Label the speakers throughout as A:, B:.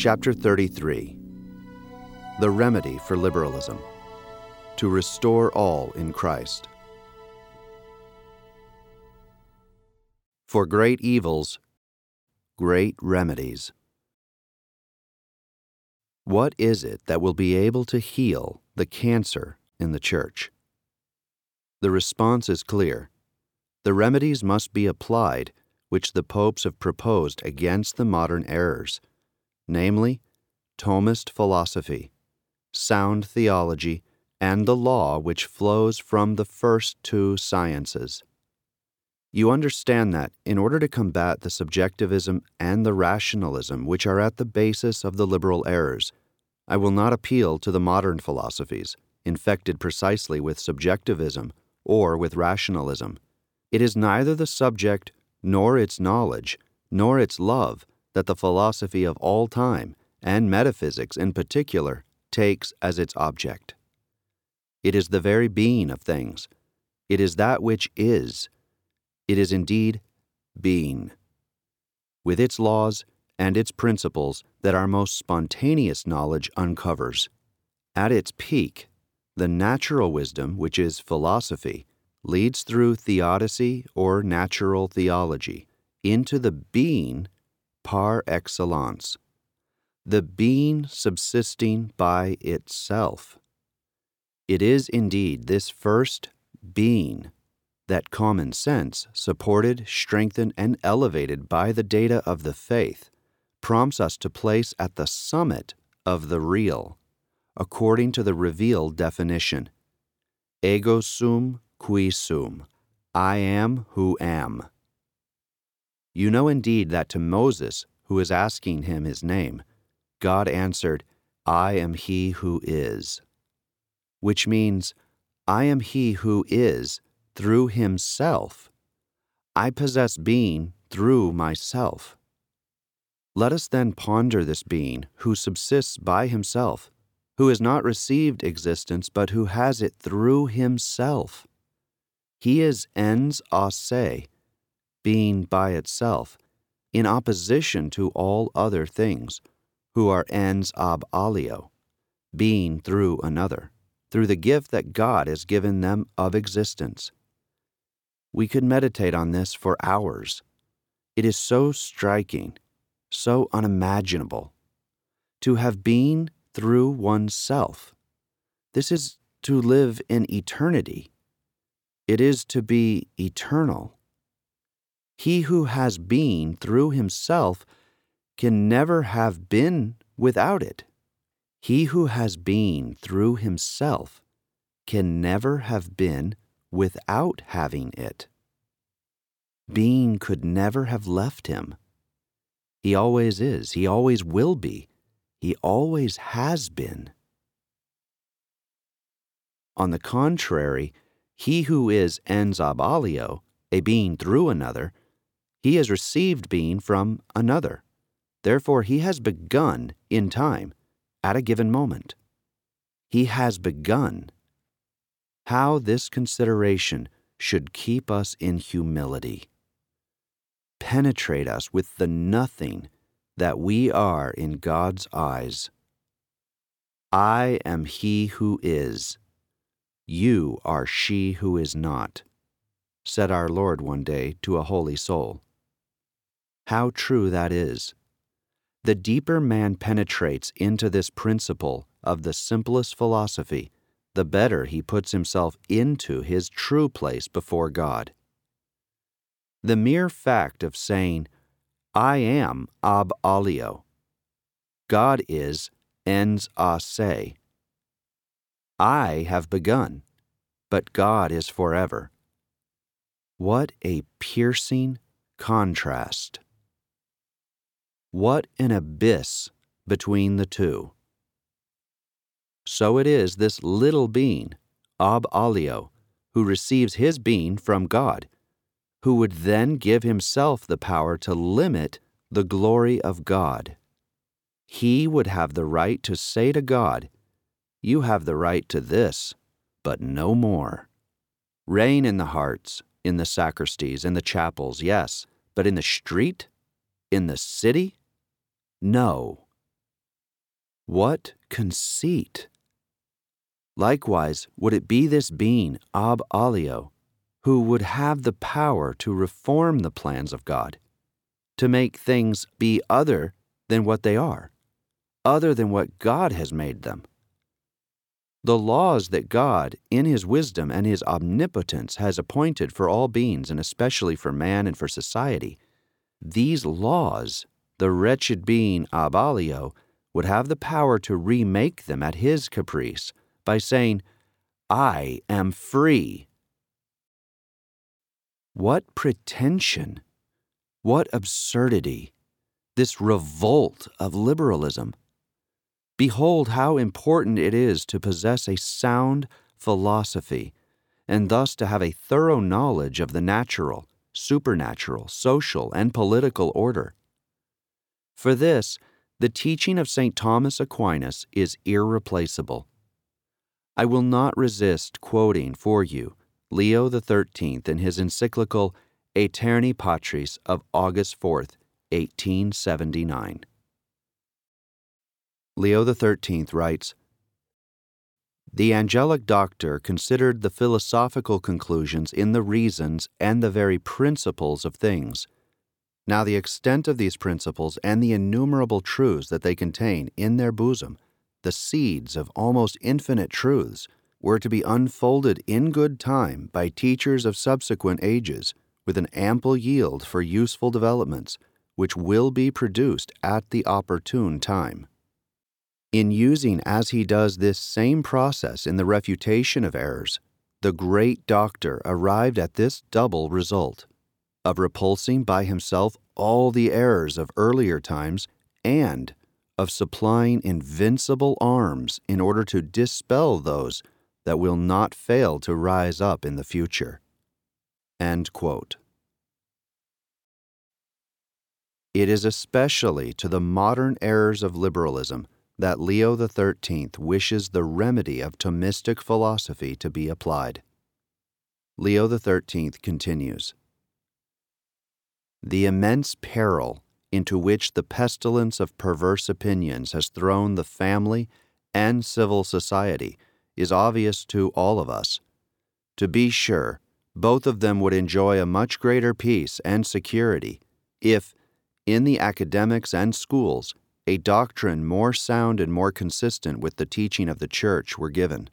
A: Chapter 33 The Remedy for Liberalism To Restore All in Christ. For great evils, great remedies. What is it that will be able to heal the cancer in the church? The response is clear. The remedies must be applied which the popes have proposed against the modern errors, namely, Thomist philosophy, sound theology, and the law which flows from the first two sciences. You understand that, in order to combat the subjectivism and the rationalism which are at the basis of the liberal errors, I will not appeal to the modern philosophies, infected precisely with subjectivism or with rationalism. It is neither the subject nor its knowledge, nor its love that the philosophy of all time, and metaphysics in particular, takes as its object. It is the very being of things. It is that which is. It is indeed being. With its laws and its principles that our most spontaneous knowledge uncovers. At its peak, the natural wisdom, which is philosophy, leads through theodicy or natural theology into the being par excellence, the being subsisting by itself. It is indeed this first being that common sense, supported, strengthened, and elevated by the data of the faith, prompts us to place at the summit of the real, according to the revealed definition. Ego sum qui sum, I am who am. You know indeed that to Moses, who is asking him his name, God answered, I am he who is, which means, I am he who is through himself. I possess being through myself. Let us then ponder this being who subsists by himself, who has not received existence, but who has it through himself. He is ens a se, being by itself, in opposition to all other things, who are ens ab alio, being through another, through the gift that God has given them of existence. We could meditate on this for hours. It is so striking, so unimaginable. To have been through oneself. This is to live in eternity. It is to be eternal. He who has been through himself can never have been without it. He who has been through himself can never have been without having it. Being could never have left him. He always is, he always will be, he always has been. On the contrary, he who is ens ab alio, a being through another, he has received being from another. Therefore, he has begun in time, at a given moment. He has begun. How this consideration should keep us in humility. Penetrate us with the nothing that we are in God's eyes. I am he who is you are she who is not, said our Lord one day to a holy soul. How true that is. The deeper man penetrates into this principle of the simplest philosophy, the better he puts himself into his true place before God. The mere fact of saying, I am ab alio, God is ens a se, I have begun, but God is forever. What a piercing contrast! What an abyss between the two! So it is this little being, Ab Alio, who receives his being from God, who would then give himself the power to limit the glory of God. He would have the right to say to God, you have the right to this, but no more. Reign in the hearts, in the sacristies, in the chapels, yes, but in the street? In the city? No. What conceit! Likewise, would it be this being, Ab Alio, who would have the power to reform the plans of God, to make things be other than what they are, other than what God has made them? The laws that God, in His wisdom and His omnipotence, has appointed for all beings, and especially for man and for society, these laws, the wretched being Abalio would have the power to remake them at his caprice by saying, I am free. What pretension! What absurdity! This revolt of liberalism. Behold how important it is to possess a sound philosophy, and thus to have a thorough knowledge of the natural, supernatural, social, and political order. For this, the teaching of St. Thomas Aquinas is irreplaceable. I will not resist quoting for you Leo XIII in his encyclical Aeterni Patris of August 4th, 1879. Leo XIII writes The angelic doctor considered the philosophical conclusions in the reasons and the very principles of things. Now, the extent of these principles and the innumerable truths that they contain in their bosom, the seeds of almost infinite truths, were to be unfolded in good time by teachers of subsequent ages, with an ample yield for useful developments, which will be produced at the opportune time. In using as he does this same process in the refutation of errors, the great doctor arrived at this double result of repulsing by himself all the errors of earlier times and of supplying invincible arms in order to dispel those that will not fail to rise up in the future. It is especially to the modern errors of liberalism that Leo XIII wishes the remedy of Thomistic philosophy to be applied. Leo XIII continues The immense peril into which the pestilence of perverse opinions has thrown the family and civil society is obvious to all of us. To be sure, both of them would enjoy a much greater peace and security if, in the academics and schools, a doctrine more sound and more consistent with the teaching of the Church were given.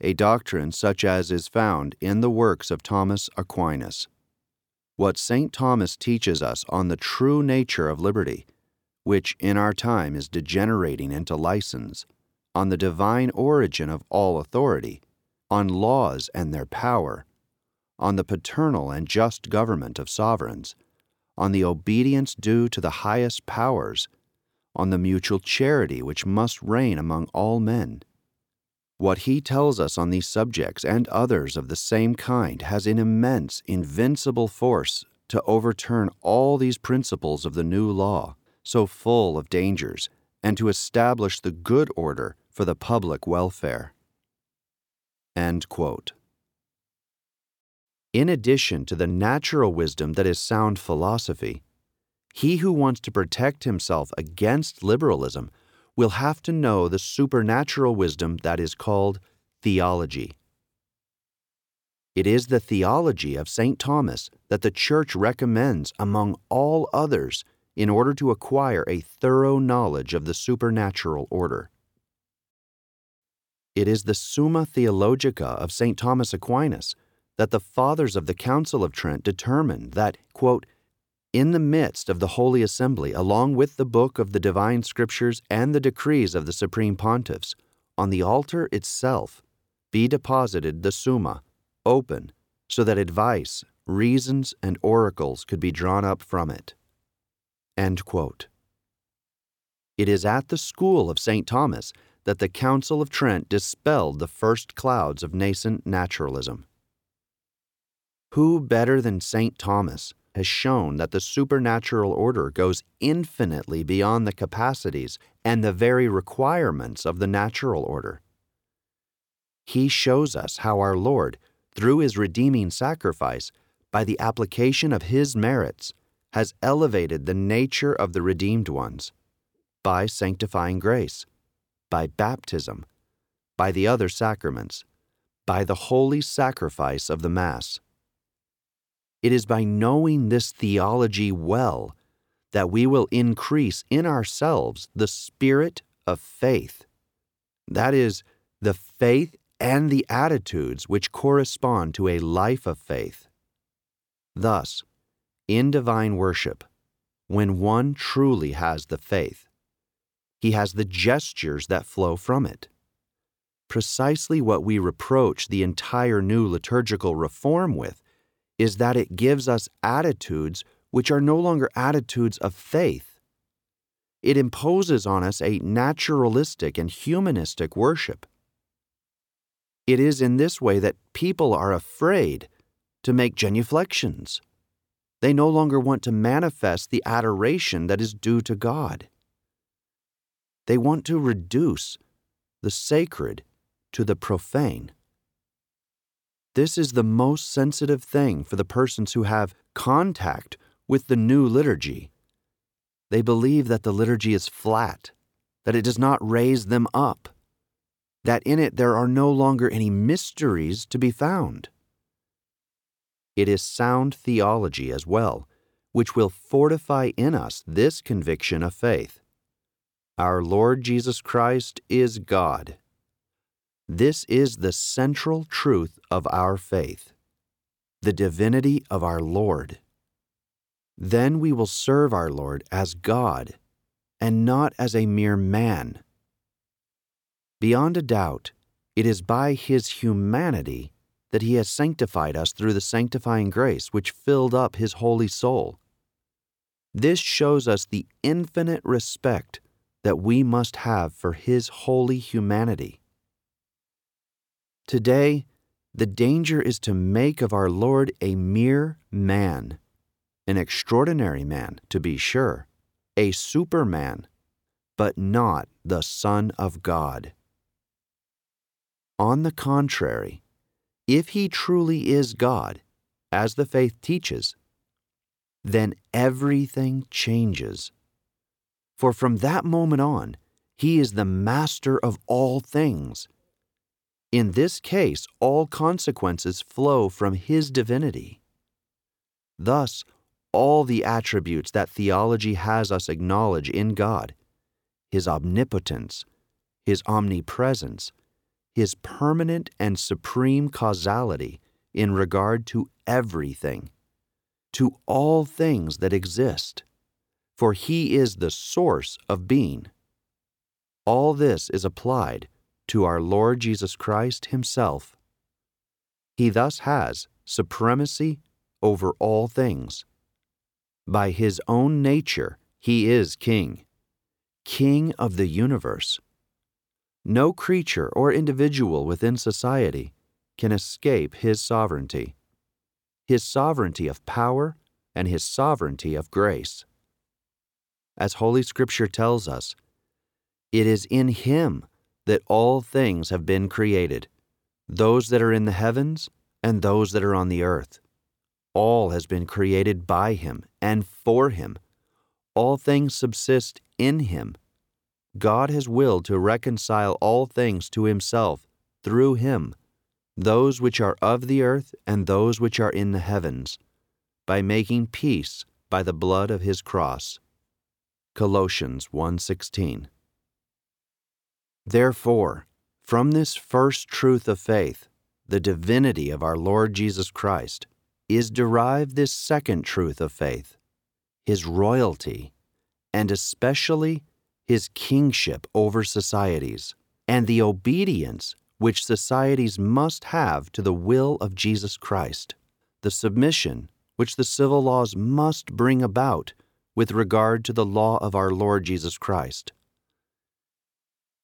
A: A doctrine such as is found in the works of Thomas Aquinas. What St. Thomas teaches us on the true nature of liberty, which in our time is degenerating into license, on the divine origin of all authority, on laws and their power, on the paternal and just government of sovereigns, on the obedience due to the highest powers on the mutual charity which must reign among all men. What he tells us on these subjects and others of the same kind has an immense, invincible force to overturn all these principles of the new law, so full of dangers, and to establish the good order for the public welfare. In addition to the natural wisdom that is sound philosophy, he who wants to protect himself against liberalism will have to know the supernatural wisdom that is called theology. It is the theology of St. Thomas that the Church recommends among all others in order to acquire a thorough knowledge of the supernatural order. It is the Summa Theologica of St. Thomas Aquinas that the Fathers of the Council of Trent determined that, quote, in the midst of the Holy Assembly, along with the book of the divine scriptures and the decrees of the supreme pontiffs, on the altar itself, be deposited the Summa, open, so that advice, reasons, and oracles could be drawn up from it. It is at the school of St. Thomas that the Council of Trent dispelled the first clouds of nascent naturalism. Who better than St. Thomas? Has shown that the supernatural order goes infinitely beyond the capacities and the very requirements of the natural order. He shows us how our Lord, through his redeeming sacrifice, by the application of his merits, has elevated the nature of the redeemed ones by sanctifying grace, by baptism, by the other sacraments, by the holy sacrifice of the Mass. It is by knowing this theology well that we will increase in ourselves the spirit of faith. That is, the faith and the attitudes which correspond to a life of faith. Thus, in divine worship, when one truly has the faith, he has the gestures that flow from it. Precisely what we reproach the entire new liturgical reform with is that it gives us attitudes which are no longer attitudes of faith. It imposes on us a naturalistic and humanistic worship. It is in this way that people are afraid to make genuflections. They no longer want to manifest the adoration that is due to God. They want to reduce the sacred to the profane. This is the most sensitive thing for the persons who have contact with the new liturgy. They believe that the liturgy is flat, that it does not raise them up, that in it there are no longer any mysteries to be found. It is sound theology as well, which will fortify in us this conviction of faith. Our Lord Jesus Christ is God. This is the central truth of our faith the divinity of our Lord. Then we will serve our Lord as God and not as a mere man. Beyond a doubt, it is by his humanity that he has sanctified us through the sanctifying grace which filled up his holy soul. This shows us the infinite respect that we must have for his holy humanity. Today, the danger is to make of our Lord a mere man, an extraordinary man, to be sure, a superman, but not the Son of God. On the contrary, if he truly is God, as the faith teaches, then everything changes for from that moment on, he is the master of all things. In this case, all consequences flow from his divinity. Thus, all the attributes that theology has us acknowledge in God his omnipotence, his omnipresence, his permanent and supreme causality in regard to everything, to all things that exist for he is the source of being. All this is applied to our Lord Jesus Christ himself. He thus has supremacy over all things. By his own nature, he is king, king of the universe. No creature or individual within society can escape his sovereignty, his sovereignty of power and his sovereignty of grace as Holy Scripture tells us, it is in Him that all things have been created, those that are in the heavens and those that are on the earth. All has been created by Him and for Him. All things subsist in Him. God has willed to reconcile all things to Himself through Him, those which are of the earth and those which are in the heavens, by making peace by the blood of His cross. Colossians 1:16. Therefore, from this first truth of faith, the divinity of our Lord Jesus Christ, is derived this second truth of faith, his royalty, and especially his kingship over societies, and the obedience which societies must have to the will of Jesus Christ, the submission which the civil laws must bring about with regard to the law of our Lord Jesus Christ.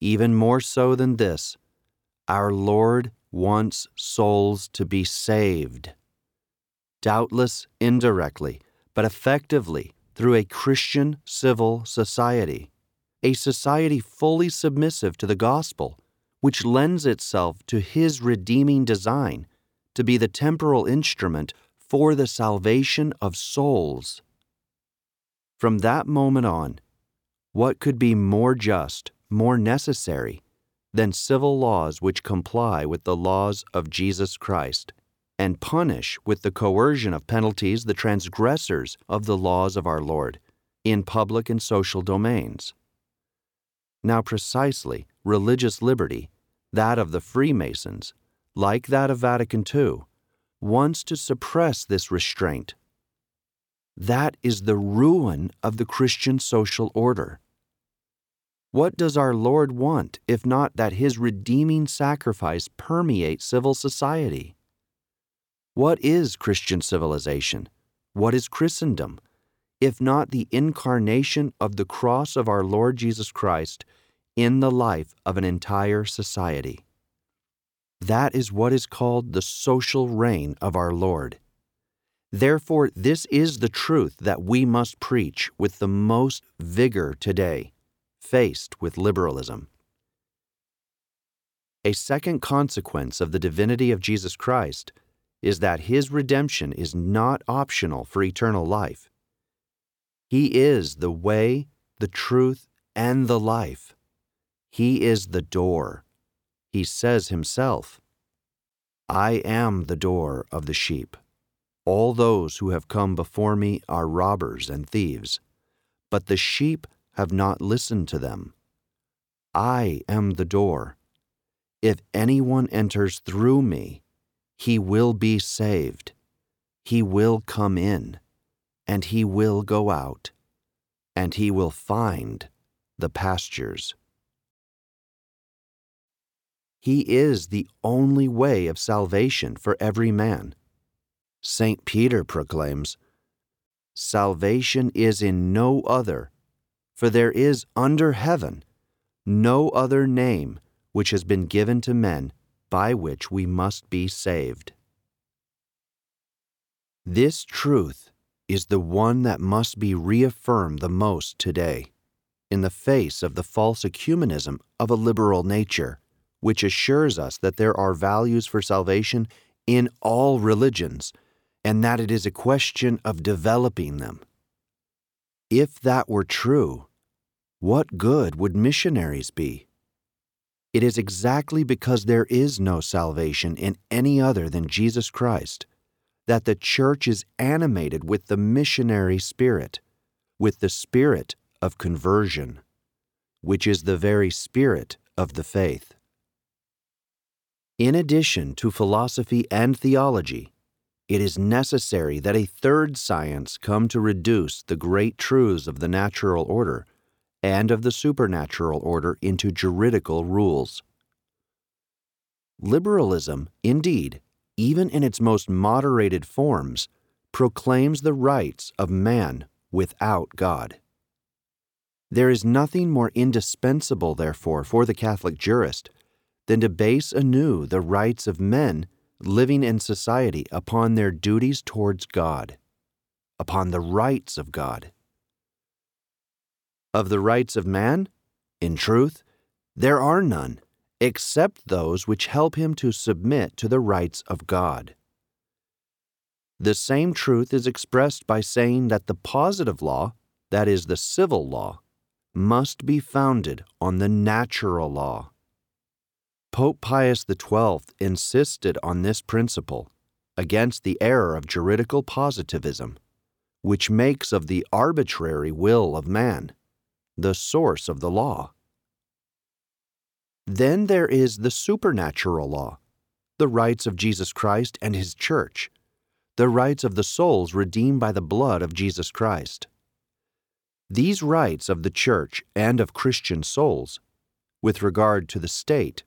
A: Even more so than this, our Lord wants souls to be saved. Doubtless indirectly, but effectively through a Christian civil society, a society fully submissive to the gospel, which lends itself to His redeeming design to be the temporal instrument for the salvation of souls. From that moment on, what could be more just more necessary than civil laws which comply with the laws of Jesus Christ and punish with the coercion of penalties the transgressors of the laws of our Lord in public and social domains. Now, precisely, religious liberty, that of the Freemasons, like that of Vatican II, wants to suppress this restraint. That is the ruin of the Christian social order. What does our Lord want if not that his redeeming sacrifice permeate civil society? What is Christian civilization? What is Christendom? If not the incarnation of the cross of our Lord Jesus Christ in the life of an entire society. That is what is called the social reign of our Lord. Therefore, this is the truth that we must preach with the most vigor today, faced with liberalism. A second consequence of the divinity of Jesus Christ is that his redemption is not optional for eternal life. He is the way, the truth, and the life. He is the door. He says himself, I am the door of the sheep. All those who have come before me are robbers and thieves, but the sheep have not listened to them. I am the door. If anyone enters through me, he will be saved. He will come in, and he will go out, and he will find the pastures. He is the only way of salvation for every man. St. Peter proclaims, Salvation is in no other, for there is under heaven no other name which has been given to men by which we must be saved. This truth is the one that must be reaffirmed the most today, in the face of the false ecumenism of a liberal nature, which assures us that there are values for salvation in all religions and that it is a question of developing them. If that were true, what good would missionaries be? It is exactly because there is no salvation in any other than Jesus Christ that the church is animated with the missionary spirit, with the spirit of conversion, which is the very spirit of the faith. In addition to philosophy and theology, it is necessary that a third science come to reduce the great truths of the natural order and of the supernatural order into juridical rules. Liberalism, indeed, even in its most moderated forms, proclaims the rights of man without God. There is nothing more indispensable, therefore, for the Catholic jurist than to base anew the rights of men living in society upon their duties towards God, upon the rights of God. Of the rights of man, in truth, there are none, except those which help him to submit to the rights of God. The same truth is expressed by saying that the positive law, that is, the civil law, must be founded on the natural law. Pope Pius XII insisted on this principle against the error of juridical positivism, which makes of the arbitrary will of man the source of the law. Then there is the supernatural law, the rights of Jesus Christ and His Church, the rights of the souls redeemed by the blood of Jesus Christ. These rights of the Church and of Christian souls, with regard to the state,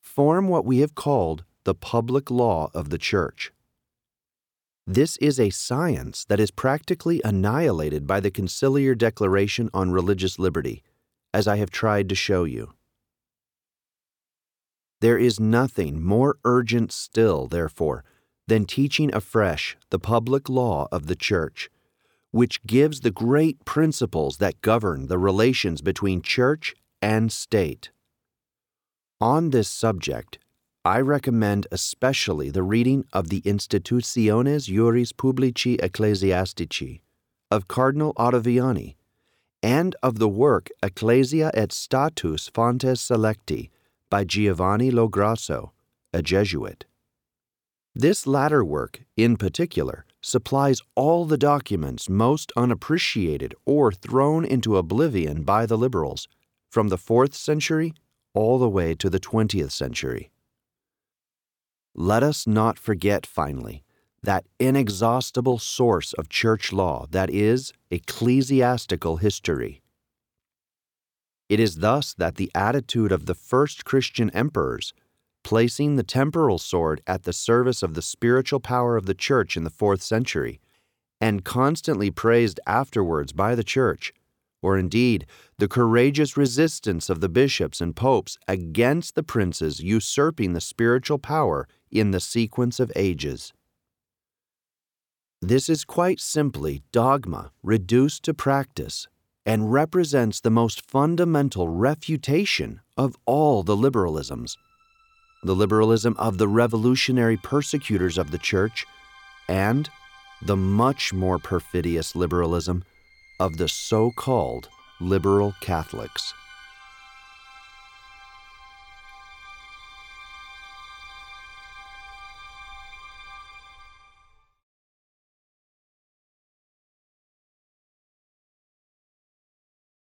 A: form what we have called the public law of the Church. This is a science that is practically annihilated by the Conciliar Declaration on Religious Liberty, as I have tried to show you. There is nothing more urgent still, therefore, than teaching afresh the public law of the Church, which gives the great principles that govern the relations between Church and State. On this subject, I recommend especially the reading of the Institutiones Juris Publici Ecclesiastici of Cardinal Ottaviani and of the work Ecclesia et Status Fontes Selecti by Giovanni Lograsso, a Jesuit. This latter work, in particular, supplies all the documents most unappreciated or thrown into oblivion by the liberals, from the 4th century all the way to the 20th century. Let us not forget, finally, that inexhaustible source of church law that is ecclesiastical history. It is thus that the attitude of the first Christian emperors placing the temporal sword at the service of the spiritual power of the church in the fourth century, and constantly praised afterwards by the church, or indeed the courageous resistance of the bishops and popes against the princes usurping the spiritual power in the sequence of ages. This is quite simply dogma reduced to practice and represents the most fundamental refutation of all the liberalisms the liberalism of the revolutionary persecutors of the church, and the much more perfidious liberalism of the so called liberal Catholics.